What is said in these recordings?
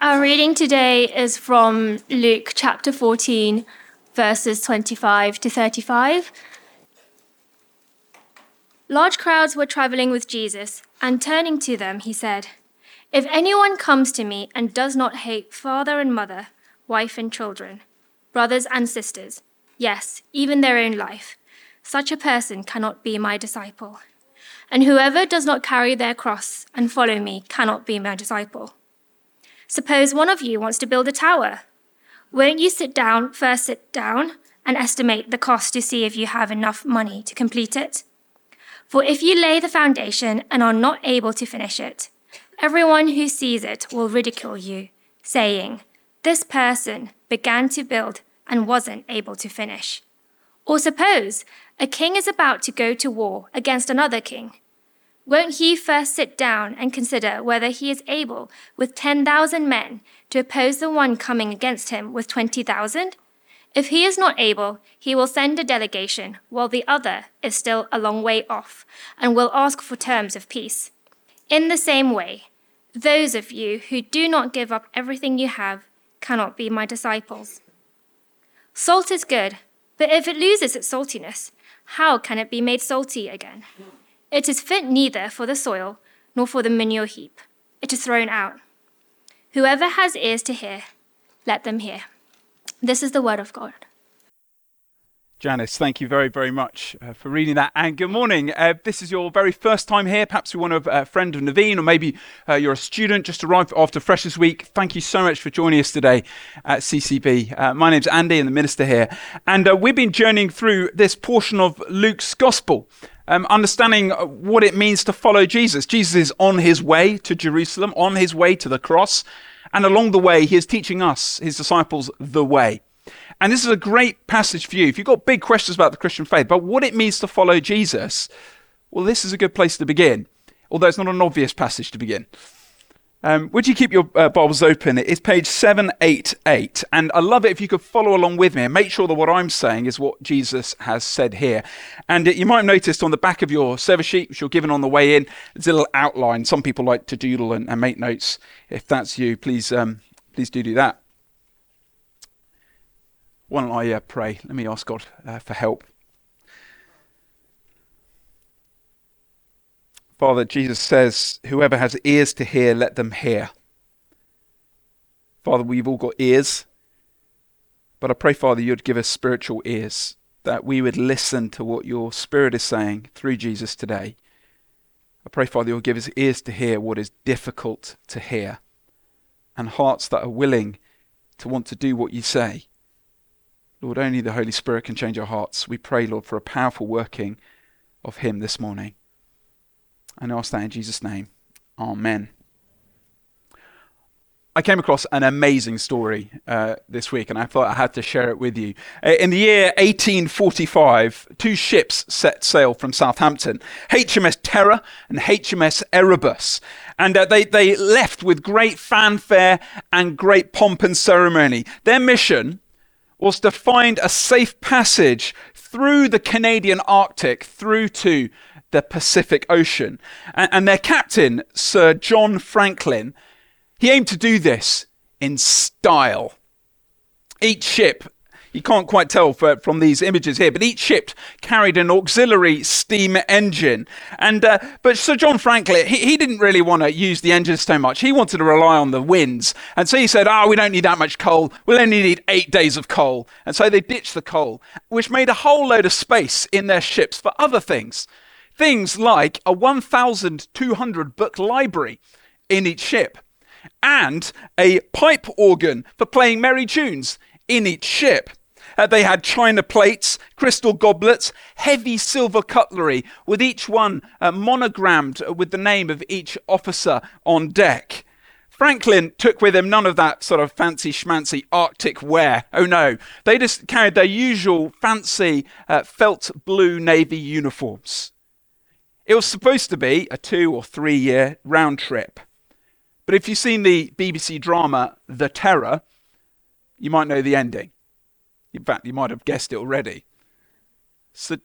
Our reading today is from Luke chapter 14, verses 25 to 35. Large crowds were traveling with Jesus, and turning to them, he said, If anyone comes to me and does not hate father and mother, wife and children, brothers and sisters, yes, even their own life, such a person cannot be my disciple. And whoever does not carry their cross and follow me cannot be my disciple. Suppose one of you wants to build a tower. Won't you sit down, first sit down, and estimate the cost to see if you have enough money to complete it? For if you lay the foundation and are not able to finish it, everyone who sees it will ridicule you, saying, This person began to build and wasn't able to finish. Or suppose a king is about to go to war against another king. Won't he first sit down and consider whether he is able, with 10,000 men, to oppose the one coming against him with 20,000? If he is not able, he will send a delegation, while the other is still a long way off, and will ask for terms of peace. In the same way, those of you who do not give up everything you have cannot be my disciples. Salt is good, but if it loses its saltiness, how can it be made salty again? It is fit neither for the soil nor for the manure heap. It is thrown out. Whoever has ears to hear, let them hear. This is the word of God. Janice, thank you very, very much uh, for reading that. And good morning. Uh, this is your very first time here. Perhaps you're one of a uh, friend of Naveen, or maybe uh, you're a student just arrived after Freshers Week. Thank you so much for joining us today at CCB. Uh, my name's Andy, and the minister here. And uh, we've been journeying through this portion of Luke's Gospel. Um, understanding what it means to follow Jesus. Jesus is on his way to Jerusalem, on his way to the cross, and along the way, he is teaching us, his disciples, the way. And this is a great passage for you. If you've got big questions about the Christian faith, but what it means to follow Jesus, well, this is a good place to begin, although it's not an obvious passage to begin. Um, would you keep your uh, Bibles open? It's page 788. And I love it if you could follow along with me and make sure that what I'm saying is what Jesus has said here. And uh, you might have noticed on the back of your service sheet, which you're given on the way in, there's a little outline. Some people like to doodle and, and make notes. If that's you, please, um, please do do that. Why don't I uh, pray? Let me ask God uh, for help. Father, Jesus says, Whoever has ears to hear, let them hear. Father, we've all got ears, but I pray, Father, you'd give us spiritual ears, that we would listen to what your Spirit is saying through Jesus today. I pray, Father, you'll give us ears to hear what is difficult to hear, and hearts that are willing to want to do what you say. Lord, only the Holy Spirit can change our hearts. We pray, Lord, for a powerful working of Him this morning. And ask that in Jesus' name. Amen. I came across an amazing story uh, this week, and I thought I had to share it with you. Uh, in the year 1845, two ships set sail from Southampton HMS Terror and HMS Erebus. And uh, they, they left with great fanfare and great pomp and ceremony. Their mission was to find a safe passage through the Canadian Arctic through to the Pacific Ocean. And, and, their captain, Sir John Franklin, he aimed to do this in style. Each ship you can't quite tell from these images here, but each ship carried an auxiliary steam engine. And uh, but Sir John Franklin, he, he didn't really want to use the engines so much. He wanted to rely on the winds, and so he said, "Ah, oh, we don't need that much coal. We'll only need eight days of coal." And so they ditched the coal, which made a whole load of space in their ships for other things, things like a 1,200 book library in each ship and a pipe organ for playing merry tunes in each ship. Uh, they had china plates, crystal goblets, heavy silver cutlery, with each one uh, monogrammed with the name of each officer on deck. Franklin took with him none of that sort of fancy schmancy Arctic wear. Oh no, they just carried their usual fancy uh, felt blue navy uniforms. It was supposed to be a two or three year round trip. But if you've seen the BBC drama The Terror, you might know the ending. In fact, you might have guessed it already.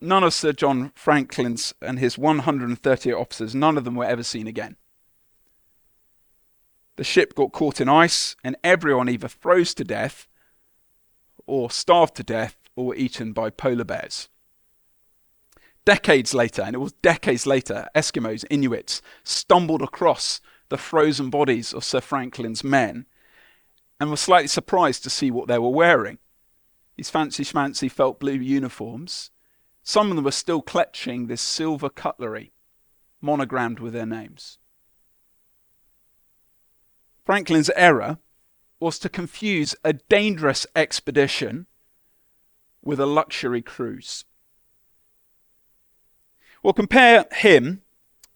None of Sir John Franklin's and his 130 officers, none of them were ever seen again. The ship got caught in ice, and everyone either froze to death, or starved to death, or were eaten by polar bears. Decades later, and it was decades later, Eskimos, Inuits, stumbled across the frozen bodies of Sir Franklin's men and were slightly surprised to see what they were wearing. These fancy schmancy felt blue uniforms. Some of them were still clutching this silver cutlery monogrammed with their names. Franklin's error was to confuse a dangerous expedition with a luxury cruise. Well, compare him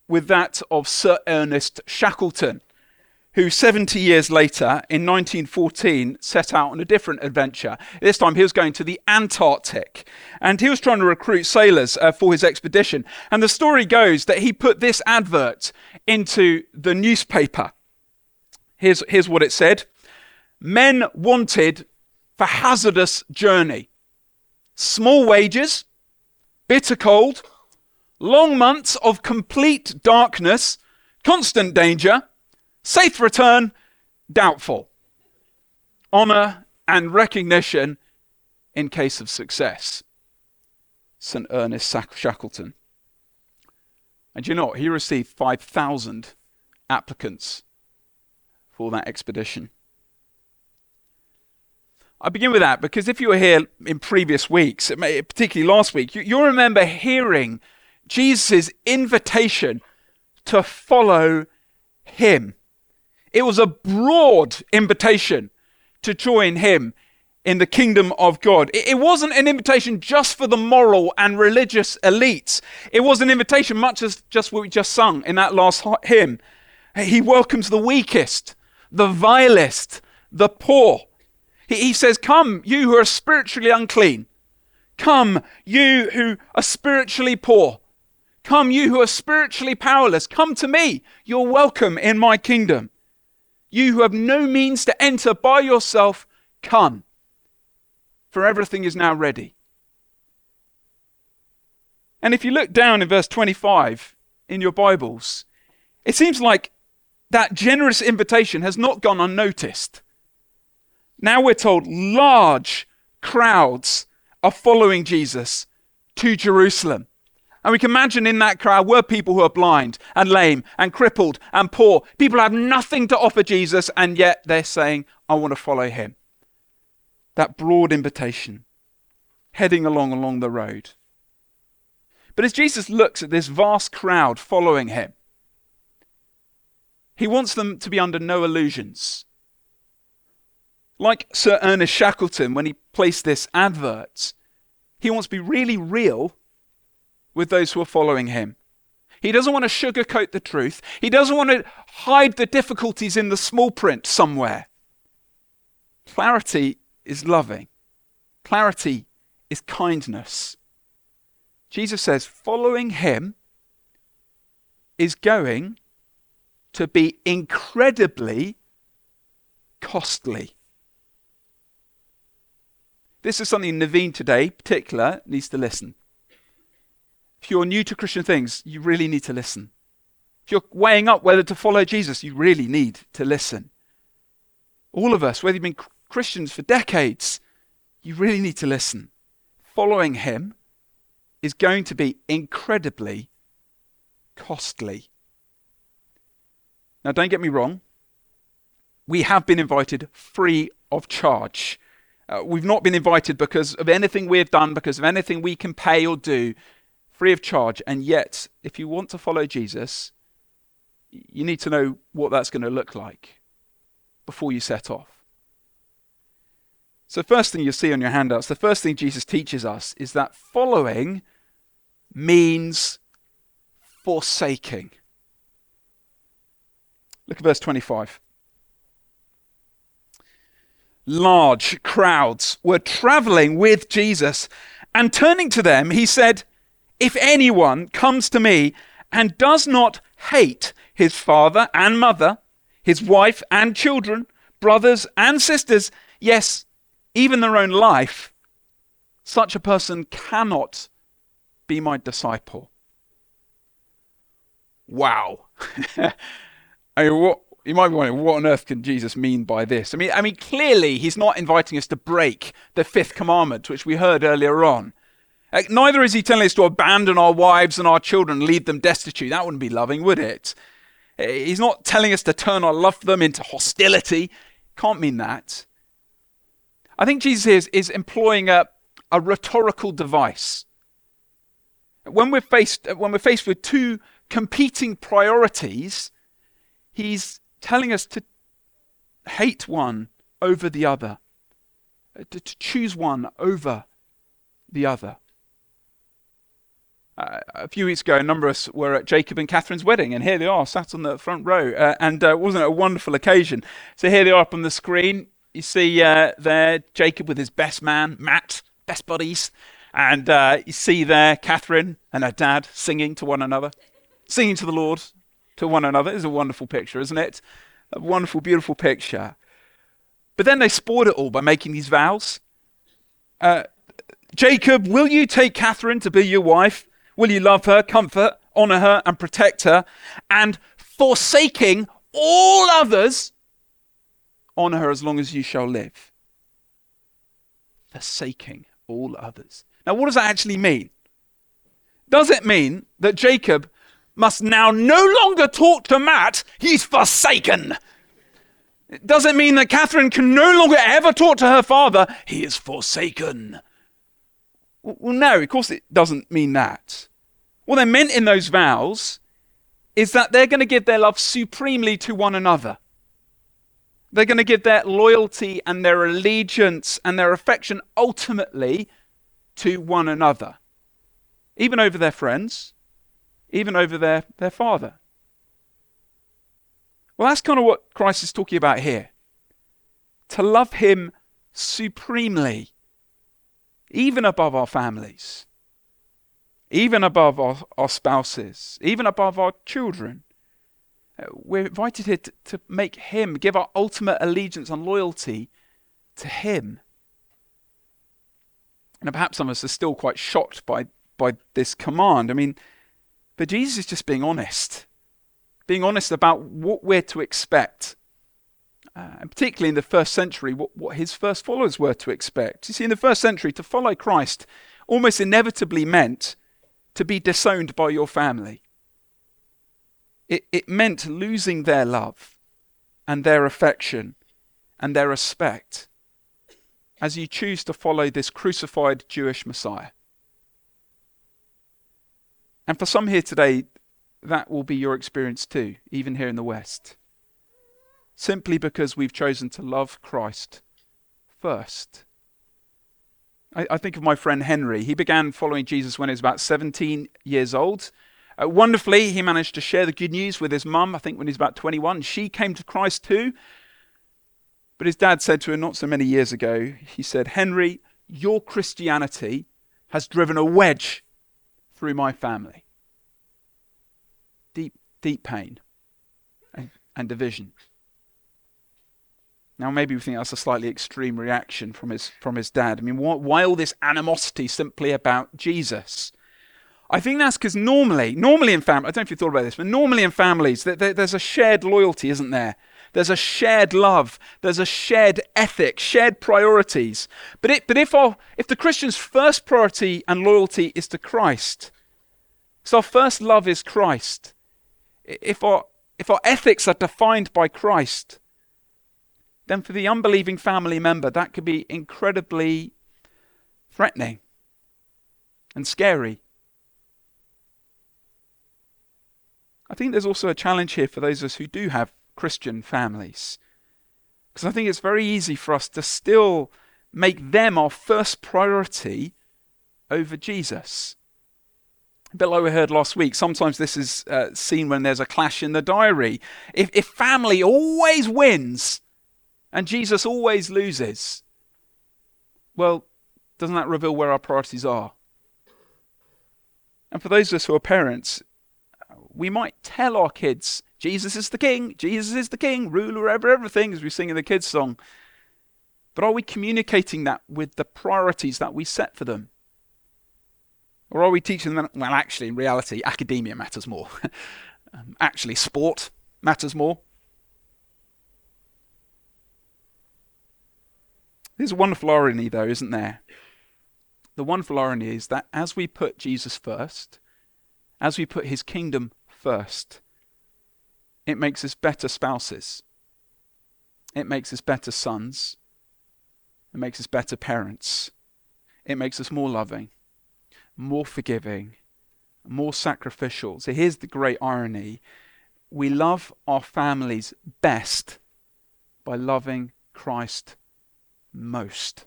with that of Sir Ernest Shackleton, who 70 years later, in 1914, set out on a different adventure. This time he was going to the Antarctic, and he was trying to recruit sailors uh, for his expedition. And the story goes that he put this advert into the newspaper. Here's, here's what it said Men wanted for hazardous journey. Small wages, bitter cold, long months of complete darkness, constant danger, safe return, doubtful. Honour and recognition in case of success. Sir Ernest Shackleton. And you know? He received 5,000 applicants for that expedition. I begin with that because if you were here in previous weeks, particularly last week, you, will remember hearing Jesus' invitation to follow him. It was a broad invitation to join him in the kingdom of God. It, wasn't an invitation just for the moral and religious elites. It was an invitation, much as just what we just sung in that last hymn. He welcomes the weakest, the vilest, the poor. He, he says, Come, you who are spiritually unclean. Come, you who are spiritually poor. Come, you who are spiritually powerless, come to me. You're welcome in my kingdom. You who have no means to enter by yourself, come. For everything is now ready. And if you look down in verse 25 in your Bibles, it seems like that generous invitation has not gone unnoticed. Now we're told large crowds are following Jesus to Jerusalem. And we can imagine in that crowd were people who are blind and lame and crippled and poor. People have nothing to offer Jesus, and yet they're saying, I want to follow him. That broad invitation, heading along along the road. But as Jesus looks at this vast crowd following him, he wants them to be under no illusions. Like Sir Ernest Shackleton when he placed this advert, he wants to be really real with those who are following him. He doesn't want to sugarcoat the truth. He doesn't want to hide the difficulties in the small print somewhere. Clarity is loving, clarity is kindness. Jesus says, following him is going to be incredibly costly. This is something Naveen today, particular, needs to listen. If you're new to Christian things, you really need to listen. If you're weighing up whether to follow Jesus, you really need to listen. All of us, whether you've been Christians for decades, you really need to listen. Following him is going to be incredibly costly. Now, don't get me wrong, we have been invited free of charge. Uh, we've not been invited because of anything we've done, because of anything we can pay or do free of charge. And yet, if you want to follow Jesus, you need to know what that's going to look like before you set off. So, first thing you see on your handouts, the first thing Jesus teaches us is that following means forsaking. Look at verse 25. Large crowds were traveling with Jesus, and turning to them, he said, if anyone comes to me and does not hate his father and mother, his wife and children, brothers and sisters, yes, even their own life, such a person cannot be my disciple. Wow. I mean, what, you might be wondering, what on earth can Jesus mean by this? I mean, I mean, clearly he's not inviting us to break the fifth commandment, which we heard earlier on. Uh, neither is he telling us to abandon our wives and our children, leave them destitute. That wouldn't be loving, would it? Uh, he's not telling us to turn our love for them into hostility. Can't mean that. I think Jesus is, is employing a, a rhetorical device. When we're faced when we're faced with two competing priorities, he's telling us to hate one over the other, uh, to, to choose one over the other. Uh, a few weeks ago, a number of us were at Jacob and Catherine's wedding, and here they are, sat on the front row. Uh, and uh, wasn't it a wonderful occasion? So here they are up on the screen. You see uh, there Jacob with his best man, Matt, best buddies. And uh, you see there Catherine and her dad singing to one another, singing to the Lord to one another. It's a wonderful picture, isn't it? A wonderful, beautiful picture. But then they spoiled it all by making these vows. Jacob, will you take Catherine to be your wife? Will you love her, comfort, honor her, and protect her? And forsaking all others, honor her as long as you shall live. Forsaking all others. Now, what does that actually mean? Does it mean that Jacob must now no longer talk to Matt? He's forsaken. It mean that Catherine can no longer ever talk to her father? He is forsaken. Well, no, of course it doesn't mean that. What they meant in those vows is that they're going to give their love supremely to one another. They're going to give their loyalty and their allegiance and their affection ultimately to one another, even over their friends, even over their, their father. Well, that's kind of what Christ is talking about here. To love Him supremely, even above our families, even above our, our spouses, even above our children. Uh, we're invited here to, to make Him, give our ultimate allegiance and loyalty to Him. And perhaps some of us are still quite shocked by, by this command. I mean, but Jesus is just being honest, being honest about what we're to expect. Uh, and particularly in the first century, what, what his first followers were to expect. You see, in the first century, to follow Christ almost inevitably meant to be disowned by your family. It, it meant losing their love and their affection and their respect as you choose to follow this crucified Jewish Messiah. And for some here today, that will be your experience too, even here in the West. Simply because we've chosen to love Christ first. I, I think of my friend Henry. He began following Jesus when he was about 17 years old. Uh, wonderfully, he managed to share the good news with his mum, I think when he was about 21. She came to Christ too. But his dad said to him not so many years ago, he said, Henry, your Christianity has driven a wedge through my family. Deep, deep pain and, and division. Now, maybe we think that's a slightly extreme reaction from his, from his dad. I mean, why, why all this animosity simply about Jesus? I think that's because normally, normally in family, I don't know if you thought about this, but normally in families, there, there, there's a shared loyalty, isn't there? There's a shared love. There's a shared ethic, shared priorities. But, it, but if, our, if the Christian's first priority and loyalty is to Christ, so our first love is Christ, if our, if our ethics are defined by Christ, then for the unbelieving family member, that could be incredibly threatening and scary. I think there's also a challenge here for those of us who do have Christian families. Because I think it's very easy for us to still make them our first priority over Jesus. A bit like we heard last week, sometimes this is uh, seen when there's a clash in the diary. If, if family always wins, and Jesus always loses, well, doesn't that reveal where our priorities are? And for those of us who are parents, we might tell our kids, Jesus is the king, Jesus is the king, ruler over everything, as we sing in the kids' song. But are we communicating that with the priorities that we set for them? Or are we teaching them, well, actually, in reality, academia matters more. um, actually, sport matters more. There's a wonderful irony, though, isn't there? The wonderful irony is that as we put Jesus first, as we put his kingdom first, it makes us better spouses. It makes us better sons. It makes us better parents. It makes us more loving, more forgiving, more sacrificial. So here's the great irony we love our families best by loving Christ most.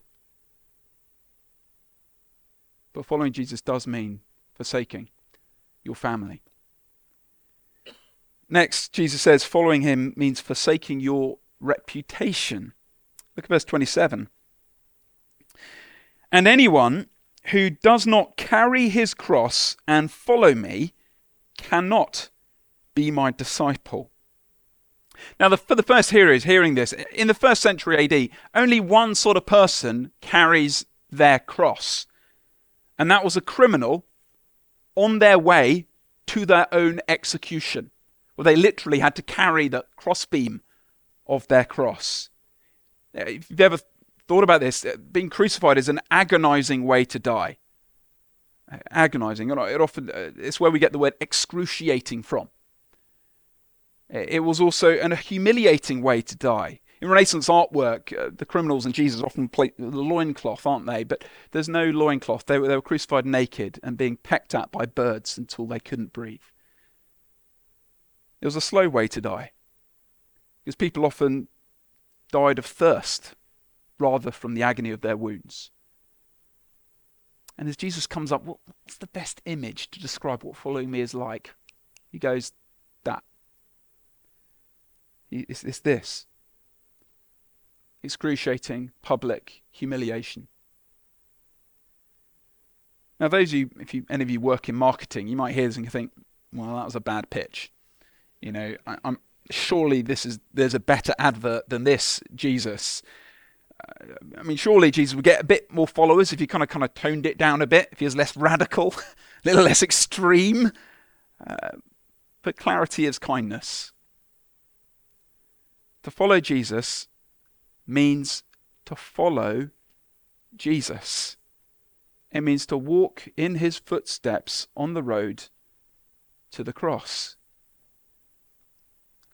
But following Jesus does mean forsaking your family. Next, Jesus says following him means forsaking your reputation. Look at verse 27. And anyone who does not carry his cross and follow me cannot be my disciple. Now, the, for the first hearers hearing this, in the first century AD, only one sort of person carries their cross, and that was a criminal on their way to their own execution, where they literally had to carry the crossbeam of their cross. If you've ever thought about this, being crucified is an agonizing way to die. Agonizing. It often, uh, it's where we get the word excruciating from. It was also an, a humiliating way to die. In Renaissance artwork, uh, the criminals and Jesus often play the loincloth, aren't they? But there's no loincloth. They were, they were crucified naked and being pecked at by birds until they couldn't breathe. It was a slow way to die. Because people often died of thirst rather from the agony of their wounds. And as Jesus comes up, what's the best image to describe what following me is like? He goes, That it's, this excruciating public humiliation. Now, those of you, if you, any of you work in marketing, you might hear this and think, well, that was a bad pitch. You know, I, am surely this is there's a better advert than this, Jesus. Uh, I mean, surely Jesus would get a bit more followers if he kind of kind of toned it down a bit, if he was less radical, a little less extreme. Uh, but clarity is kindness. To follow Jesus means to follow Jesus. It means to walk in his footsteps on the road to the cross.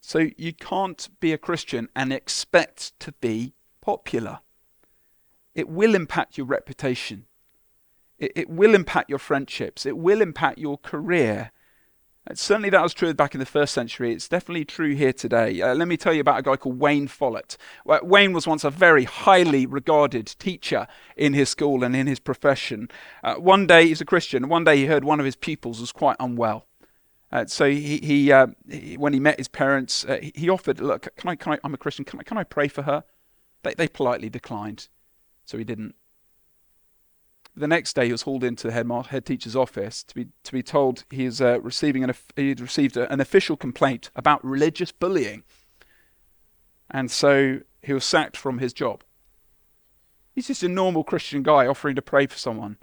So you can't be a Christian and expect to be popular. It will impact your reputation. It, it will impact your friendships. It will impact your career. Certainly, that was true back in the first century. It's definitely true here today. Uh, let me tell you about a guy called Wayne Follett. Wayne was once a very highly regarded teacher in his school and in his profession. Uh, one day, he's a Christian. One day, he heard one of his pupils was quite unwell. Uh, so he, he, uh, he, when he met his parents, uh, he offered, "Look, can I, can I? I'm a Christian. Can I, can I pray for her?" They, they politely declined, so he didn't the next day he was hauled into the head, head teacher's office to be to be told he is uh, receiving an he had received an official complaint about religious bullying, and so he was sacked from his job. He's just a normal Christian guy offering to pray for someone.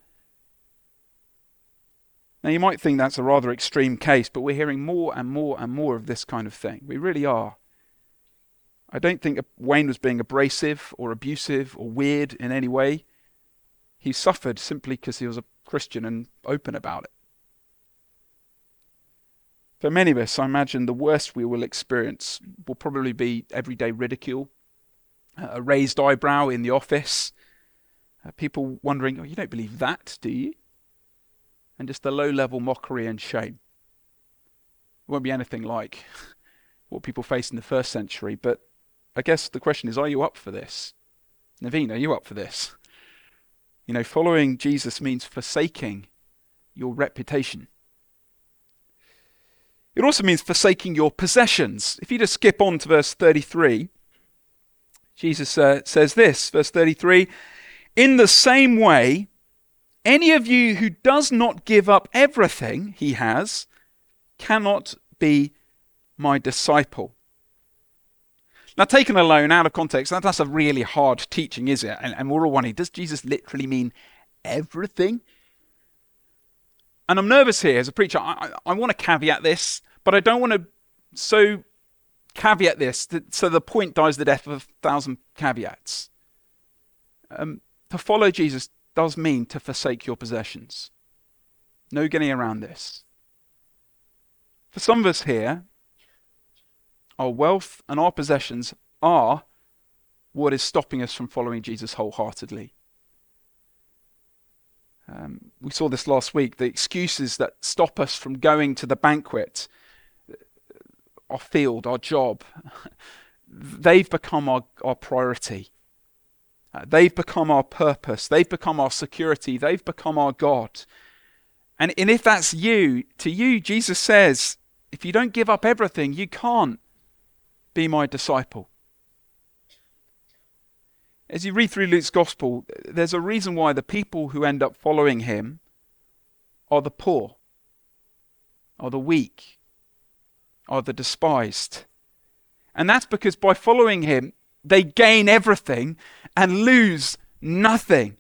Now you might think that's a rather extreme case, but we're hearing more and more and more of this kind of thing. We really are. I don't think Wayne was being abrasive or abusive or weird in any way. He suffered simply because he was a Christian and open about it. For many of us, I imagine the worst we will experience will probably be everyday ridicule, a raised eyebrow in the office, uh, people wondering, oh, you don't believe that, do you? And just the low level mockery and shame. It won't be anything like what people faced in the first century, but I guess the question is, are you up for this? Naveen, are you up for this? You know, following Jesus means forsaking your reputation. It also means forsaking your possessions. If you just skip on to verse 33, Jesus uh, says this, verse 33 In the same way, any of you who does not give up everything he has cannot be my disciple. Now, taken alone, out of context, that, that's a really hard teaching, is it? And, and we're all wondering, does Jesus literally mean everything? And I'm nervous here as a preacher. I, I, I want to caveat this, but I don't want to so caveat this that, so the point dies the death of a thousand caveats. Um, to follow Jesus does mean to forsake your possessions. No getting around this. For some of us here, our wealth and our possessions are what is stopping us from following Jesus wholeheartedly. Um, we saw this last week the excuses that stop us from going to the banquet, our field, our job, they've become our, our priority. Uh, they've become our purpose. They've become our security. They've become our God. And, and if that's you, to you, Jesus says, if you don't give up everything, you can't be my disciple. As you read through Luke's gospel, there's a reason why the people who end up following him are the poor, are the weak, are the despised. And that's because by following him, they gain everything and lose nothing.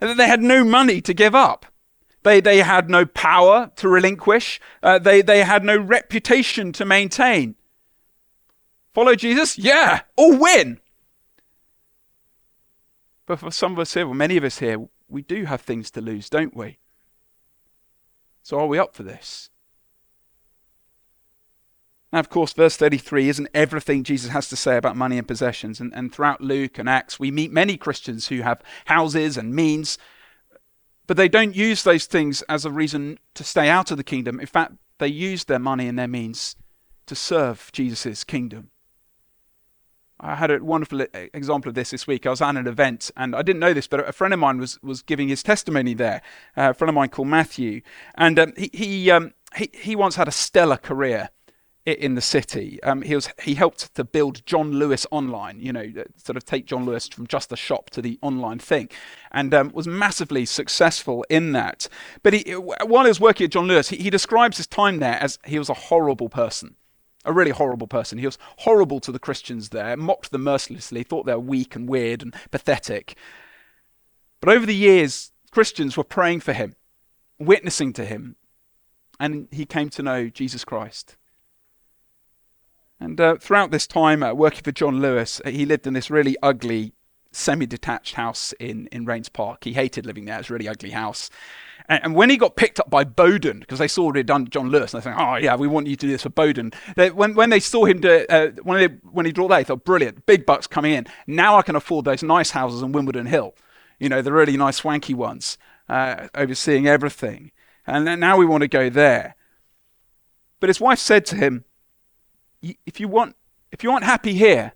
They had no money to give up. They, they had no power to relinquish. Uh, they, they had no reputation to maintain. Follow Jesus? Yeah, or win. But for some of us here, well, many of us here, we do have things to lose, don't we? So are we up for this? Now, of course, verse 33 isn't everything Jesus has to say about money and possessions. And, and throughout Luke and Acts, we meet many Christians who have houses and means, but they don't use those things as a reason to stay out of the kingdom. In fact, they use their money and their means to serve Jesus' kingdom. I had a wonderful example of this this week. I was at an event, and I didn't know this, but a friend of mine was was giving his testimony there. Uh, a friend of mine called Matthew, and um, he he, um, he he once had a stellar career in the city. Um, he was he helped to build John Lewis Online. You know, sort of take John Lewis from just a shop to the online thing, and um, was massively successful in that. But he, while he was working at John Lewis, he, he describes his time there as he was a horrible person. A really horrible person. He was horrible to the Christians there, mocked them mercilessly, thought they were weak and weird and pathetic. But over the years, Christians were praying for him, witnessing to him, and he came to know Jesus Christ. And uh, throughout this time uh, working for John Lewis, he lived in this really ugly, semi detached house in, in Raynes Park. He hated living there, It's a really ugly house. And, and when he got picked up by Boden, because they saw he'd done John Lewis, and they said, Oh, yeah, we want you to do this for Boden. They, when, when they saw him do uh, when, they, when he brought that, they thought, Brilliant, big bucks coming in. Now I can afford those nice houses in Wimbledon Hill, you know, the really nice, swanky ones, uh, overseeing everything. And now we want to go there. But his wife said to him, if you want if you aren't happy here,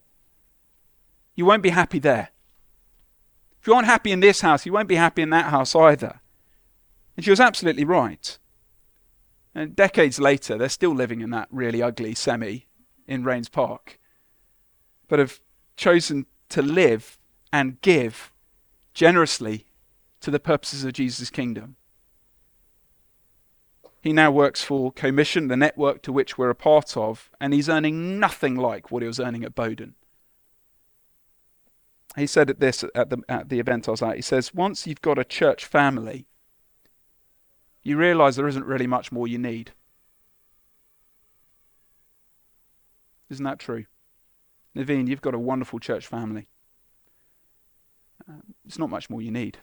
you won't be happy there. You aren't happy in this house, you won't be happy in that house either. And she was absolutely right. And decades later, they're still living in that really ugly semi in Raynes Park, but have chosen to live and give generously to the purposes of Jesus' kingdom. He now works for Co-Mission, the network to which we're a part of, and he's earning nothing like what he was earning at Boden. He said at this at the, at the event I was at. He says, Once you've got a church family, you realize there isn't really much more you need. Isn't that true? Naveen, you've got a wonderful church family. Uh, it's not much more you need.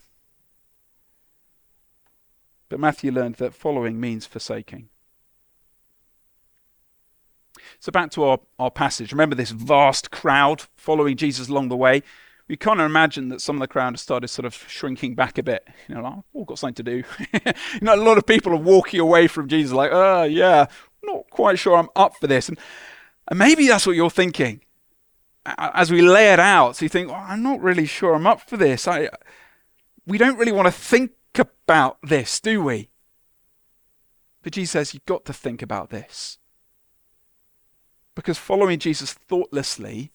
But Matthew learned that following means forsaking. So back to our, our passage. Remember this vast crowd following Jesus along the way. We kind of imagine that some of the crowd has started sort of shrinking back a bit. You know, like, oh, got something to do. you know, a lot of people are walking away from Jesus, like, oh, yeah, not quite sure I'm up for this. And, and maybe that's what you're thinking as we lay it out. So you think, I'm not really sure I'm up for this. I, we don't really want to think about this, do we? But Jesus says you've got to think about this. Because following Jesus thoughtlessly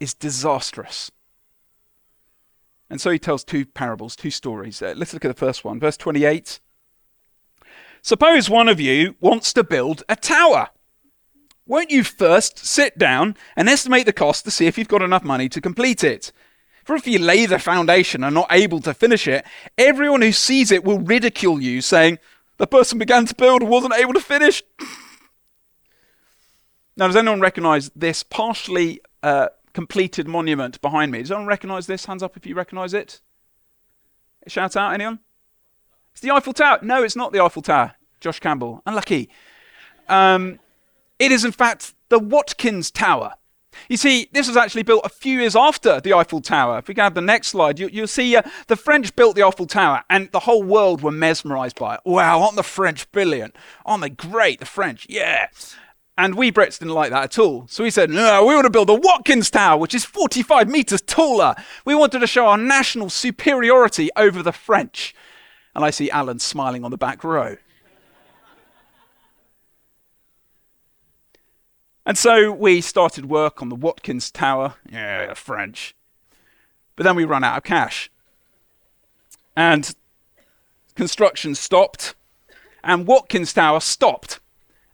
is disastrous. And so he tells two parables, two stories. Uh, let's look at the first one. Verse 28. Suppose one of you wants to build a tower. Won't you first sit down and estimate the cost to see if you've got enough money to complete it? For if you lay the foundation and are not able to finish it, everyone who sees it will ridicule you, saying, The person began to build and wasn't able to finish. now, does anyone recognize this partially uh, completed monument behind me. Does anyone recognise this? Hands up if you recognise it. Shout out, anyone? It's the Eiffel Tower. No, it's not the Eiffel Tower. Josh Campbell. Unlucky. Um, it is, in fact, the Watkins Tower. You see, this was actually built a few years after the Eiffel Tower. If we can have the next slide, you, will see uh, the French built the Eiffel Tower and the whole world were mesmerized by it. Wow, aren't the French brilliant? Aren't they great, the French? Yeah. And we Brits didn't like that at all. So we said, no, we want to build the Watkins Tower, which is 45 meters taller. We wanted to show our national superiority over the French. And I see Alan smiling on the back row. And so we started work on the Watkins Tower. Yeah, French. But then we ran out of cash. And construction stopped. And Watkins Tower stopped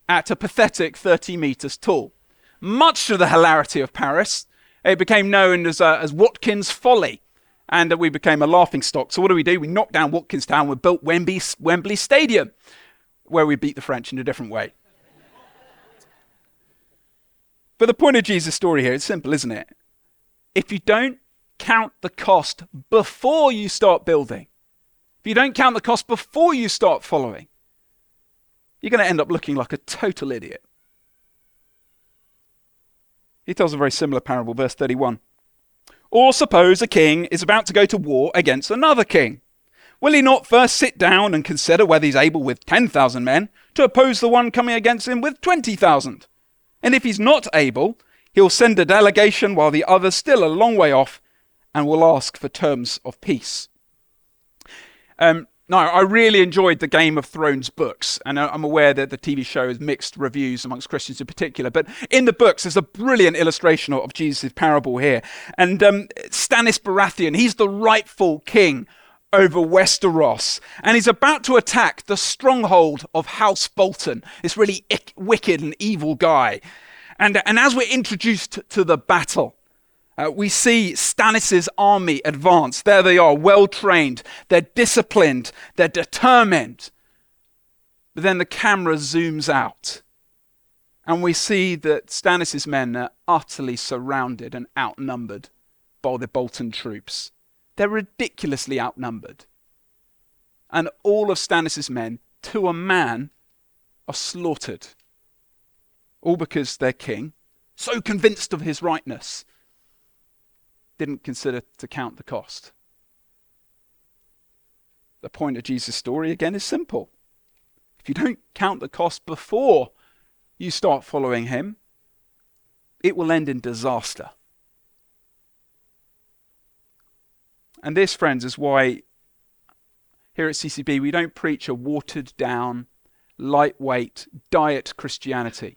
at a pathetic 30 metres tall. Much to the hilarity of Paris, it became known as, uh, as Watkins Folly. And uh, we became a laughing stock. So what do we do? We knocked down Watkins Tower, we built Wembley, Wembley Stadium, where we beat the French in a different way. But the point of Jesus' story here is simple, isn't it? If you don't count the cost before you start building, if you don't count the cost before you start following, you're going to end up looking like a total idiot. He tells a very similar parable, verse 31. Or suppose a king is about to go to war against another king. Will he not first sit down and consider whether he's able with 10,000 men to oppose the one coming against him with 20,000? And if he's not able, he'll send a delegation while the other's still a long way off and will ask for terms of peace. Um, no, I really enjoyed the Game of Thrones books, and I'm aware that the TV show has mixed reviews amongst Christians in particular. But in the books, there's a brilliant illustration of Jesus' parable here. And um, Stannis Baratheon, he's the rightful king over Westeros, and he's about to attack the stronghold of House Bolton, this really ick, wicked and evil guy. And, and as we're introduced to the battle, uh, we see Stannis' army advance. There they are, well trained, they're disciplined, they're determined. But then the camera zooms out, and we see that Stannis' men are utterly surrounded and outnumbered by the Bolton troops. They're ridiculously outnumbered. And all of Stannis' men, to a man, are slaughtered. All because their king, so convinced of his rightness, didn't consider to count the cost. The point of Jesus' story, again, is simple. If you don't count the cost before you start following him, it will end in disaster. And this, friends, is why here at CCB we don't preach a watered down, lightweight, diet Christianity.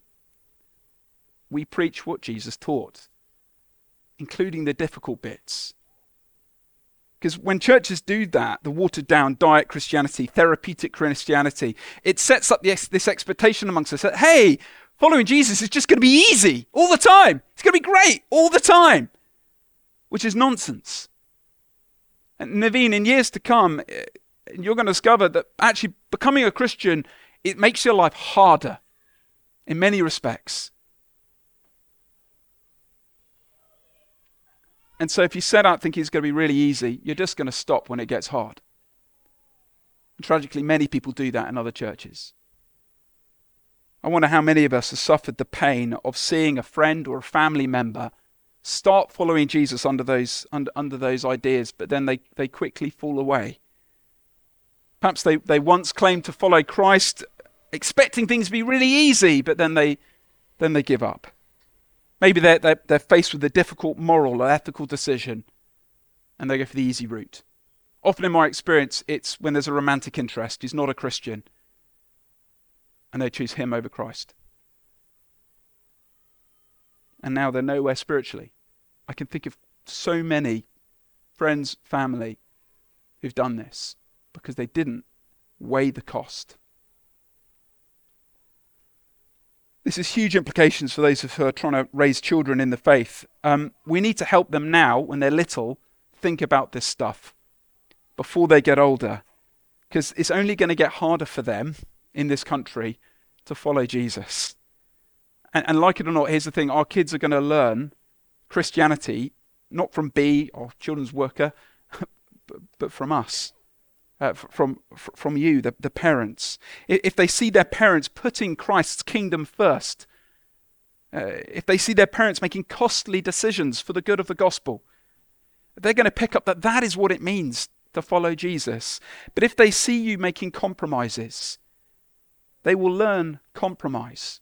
We preach what Jesus taught, including the difficult bits. Because when churches do that, the watered down diet Christianity, therapeutic Christianity, it sets up this, expectation amongst us that, hey, following Jesus is just going to be easy all the time. It's going to be great all the time, which is nonsense. And Naveen, in years to come, eh, you're going to discover that actually becoming a Christian, it makes your life harder in many respects. And so if you set out thinking it's going to be really easy, you're just going to stop when it gets hard. And tragically, many people do that in other churches. I wonder how many of us have suffered the pain of seeing a friend or a family member start following Jesus under those, under, under those ideas, but then they, they quickly fall away. Perhaps they, they once claimed to follow Christ, expecting things to be really easy, but then they, then they give up. Maybe they're, they're, they're faced with a difficult moral or ethical decision, and they go for the easy route. Often, in my experience, it's when there's a romantic interest, he's not a Christian, and they choose him over Christ. And now they're nowhere spiritually. I can think of so many friends, family who've done this because they didn't weigh the cost. This has huge implications for those who are trying to raise children in the faith. Um, we need to help them now, when they're little, think about this stuff before they get older, because it's only going to get harder for them in this country to follow Jesus. And, and like it or not, here's the thing our kids are going to learn Christianity not from B or children's worker, but, but from us. Uh, from from you, the, the parents. If they see their parents putting Christ's kingdom first, uh, if they see their parents making costly decisions for the good of the gospel, they're going to pick up that that is what it means to follow Jesus. But if they see you making compromises, they will learn compromise.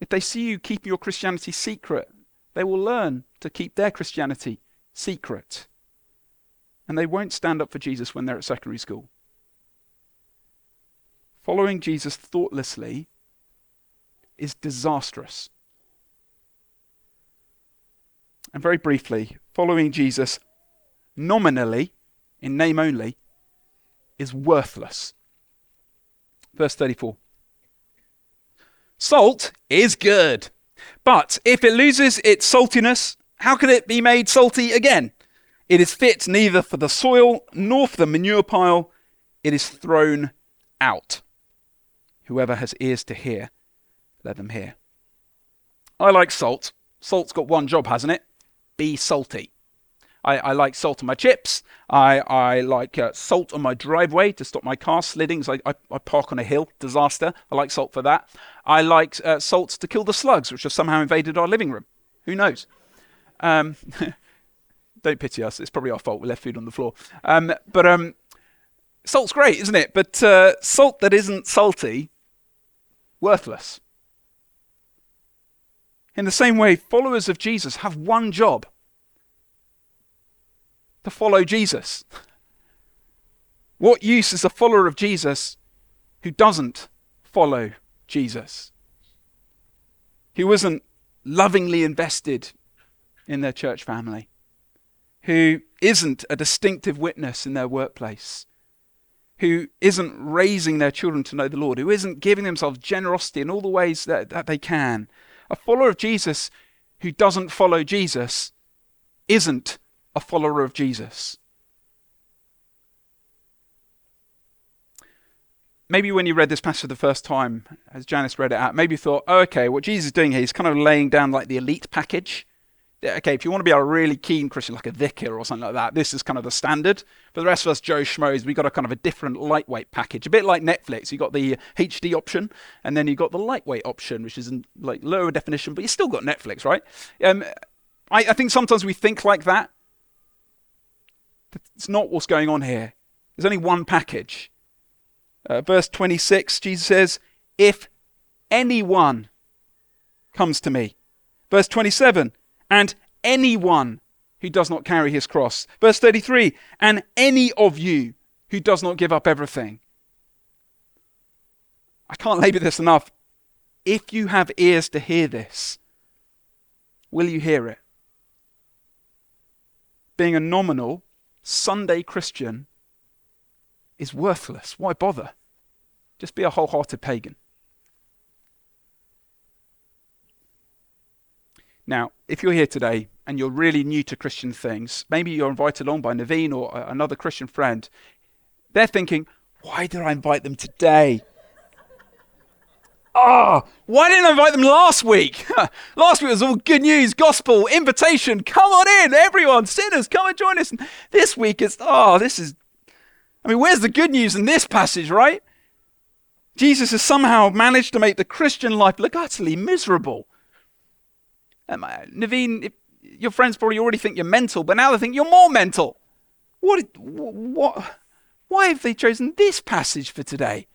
If they see you keeping your Christianity secret, they will learn to keep their Christianity secret. And they won't stand up for Jesus when they're at secondary school. Following Jesus thoughtlessly is disastrous. And very briefly, following Jesus nominally, in name only, is worthless. Verse 34 Salt is good, but if it loses its saltiness, how can it be made salty again? It is fit neither for the soil nor for the manure pile, it is thrown out. Whoever has ears to hear, let them hear. I like salt. Salt's got one job, hasn't it? Be salty. I, I like salt on my chips. I, I like uh, salt on my driveway to stop my car sliding. So I, I, I, park on a hill, disaster. I like salt for that. I like uh, salts to kill the slugs, which have somehow invaded our living room. Who knows? Um, don't pity us. It's probably our fault. We left food on the floor. Um, but um, salt's great, isn't it? But uh, salt that isn't salty, worthless. In the same way, followers of Jesus have one job to follow Jesus. What use is a follower of Jesus who doesn't follow Jesus? Who isn't lovingly invested in their church family? Who isn't a distinctive witness in their workplace? Who isn't raising their children to know the Lord? Who isn't giving themselves generosity in all the ways that, that they can? A follower of Jesus who doesn't follow Jesus isn't a follower of Jesus. Maybe when you read this passage the first time, as Janice read it out, maybe you thought, oh, okay, what Jesus is doing here, he's kind of laying down like the elite package. Okay, if you want to be a really keen Christian, like a vicar or something like that, this is kind of the standard. For the rest of us, Joe Schmoes, we got a kind of a different lightweight package, a bit like Netflix. You got the HD option, and then you got the lightweight option, which is in like lower definition, but you still got Netflix, right? Um, I, I think sometimes we think like that, it's not what's going on here. There's only one package. Uh, verse 26, Jesus says, If anyone comes to me. Verse 27, and anyone who does not carry his cross. Verse 33, and any of you who does not give up everything. I can't labor this enough. If you have ears to hear this, will you hear it? Being a nominal Sunday Christian is worthless. Why bother? Just be a wholehearted pagan. Now, if you're here today and you're really new to Christian things, maybe you're invited along by Naveen or another Christian friend, they're thinking, why did I invite them today? Ah, oh, why didn't I invite them last week? last week was all good news, gospel, invitation. Come on in, everyone, sinners, come and join us. And this week it's, oh, this is, I mean, where's the good news in this passage, right? Jesus has somehow managed to make the Christian life look utterly miserable. Um, uh, Naveen, if, your friends probably already think you're mental, but now they think you're more mental. What, what, why have they chosen this passage for today?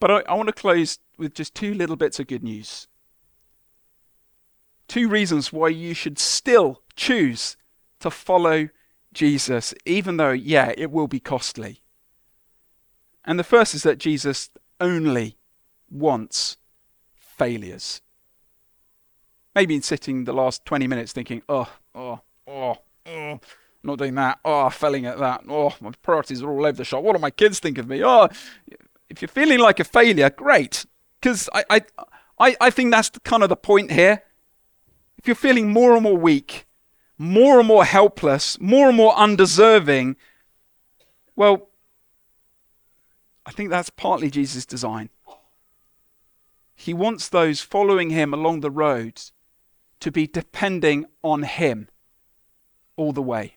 But I, I want to close with just two little bits of good news. Two reasons why you should still choose to follow Jesus, even though, yeah, it will be costly. And the first is that Jesus only wants failures. Maybe in sitting the last 20 minutes thinking, oh, oh, oh, oh, not doing that. Oh, failing at that. Oh, my priorities are all over the shop. What do my kids think of me? Oh, if you're feeling like a failure, great. Because I, I, I, I think that's kind of the point here. If you're feeling more and more weak, more and more helpless, more and more undeserving, well, I think that's partly Jesus' design. He wants those following him along the road to be depending on Him all the way.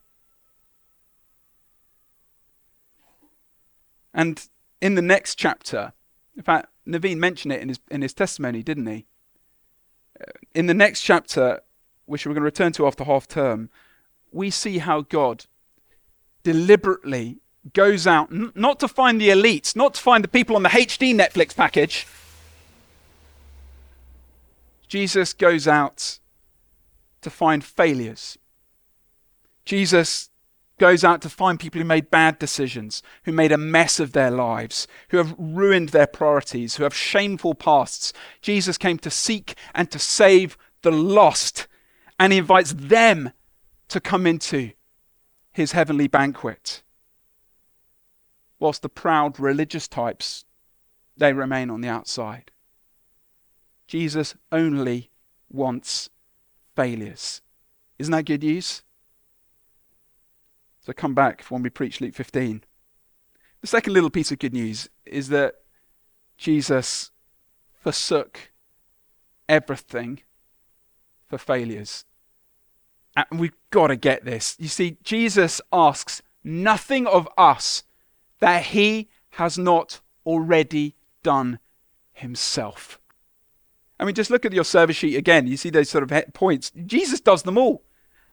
And in the next chapter, in fact, Naveen mentioned it in his, in his testimony, didn't he? Uh, in the next chapter, which we're going to return to after half term, we see how God deliberately goes out n- not to find the elites, not to find the people on the HD Netflix package. Jesus goes out to find failures. Jesus goes out to find people who made bad decisions, who made a mess of their lives, who have ruined their priorities, who have shameful pasts. Jesus came to seek and to save the lost, and he invites them to come into his heavenly banquet. Whilst the proud religious types, they remain on the outside. Jesus only wants failures. Isn't that good news? So come back when we preach Luke 15. The second little piece of good news is that Jesus forsook everything for failures. And we've got to get this. You see, Jesus asks nothing of us that he has not already done himself. I mean, just look at your service sheet again. You see those sort of points. Jesus does them all.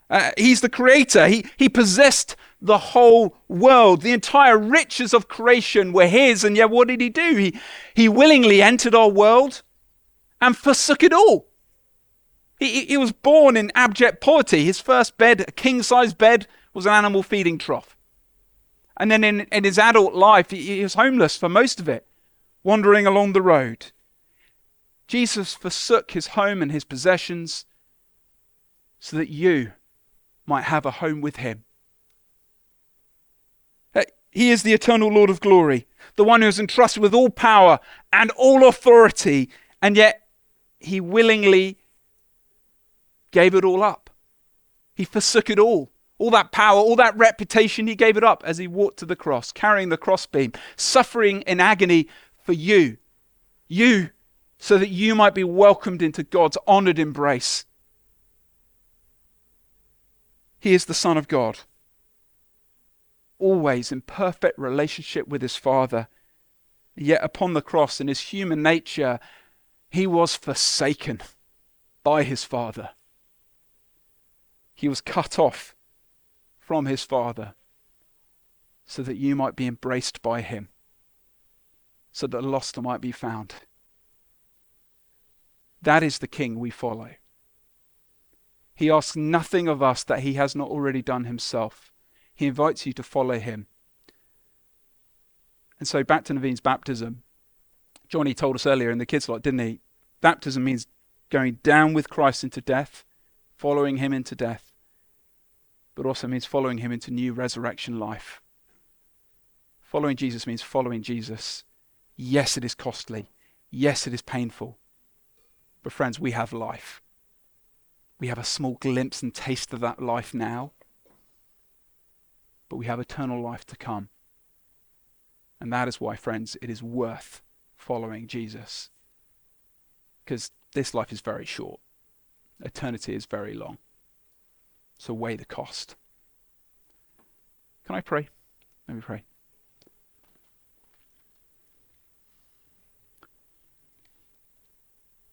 Uh, he's the creator. He, he possessed the whole world. The entire riches of creation were his. And yet, what did he do? He, he willingly entered our world and forsook it all. He, he was born in abject poverty. His first bed, a king sized bed, was an animal feeding trough. And then in, in his adult life, he, he was homeless for most of it, wandering along the road. Jesus forsook his home and his possessions so that you might have a home with him. He is the eternal Lord of glory, the one who is entrusted with all power and all authority, and yet he willingly gave it all up. He forsook it all. All that power, all that reputation, he gave it up as he walked to the cross, carrying the crossbeam, suffering in agony for you. You, so that you might be welcomed into God's honored embrace. He is the Son of God, always in perfect relationship with his Father. Yet upon the cross, in his human nature, he was forsaken by his Father. He was cut off from his Father so that you might be embraced by him, so that the lost might be found. That is the King we follow. He asks nothing of us that he has not already done himself. He invites you to follow him. And so back to Naveen's baptism. Johnny told us earlier in the kids' lot, didn't he? Baptism means going down with Christ into death, following him into death, but also means following him into new resurrection life. Following Jesus means following Jesus. Yes, it is costly. Yes, it is painful. But friends, we have life. We have a small glimpse and taste of that life now, but we have eternal life to come. And that is why, friends, it is worth following Jesus. Because this life is very short, eternity is very long. So weigh the cost. Can I pray? Let me pray.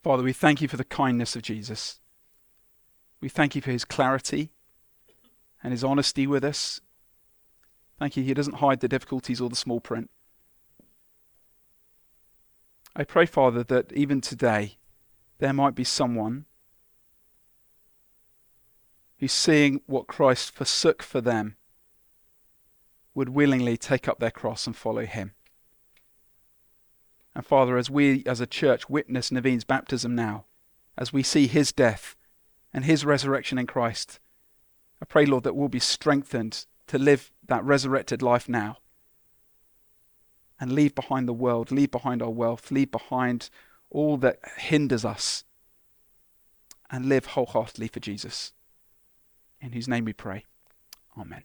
Father, we thank you for the kindness of Jesus. We thank you for his clarity and his honesty with us. Thank you, he doesn't hide the difficulties or the small print. I pray, Father, that even today there might be someone who's seeing what Christ forsook for them would willingly take up their cross and follow him. And Father, as we as a church witness Naveen's baptism now, as we see his death and his resurrection in Christ. I pray, Lord, that we'll be strengthened to live that resurrected life now and leave behind the world, leave behind our wealth, leave behind all that hinders us and live wholeheartedly for Jesus. In whose name we pray. Amen.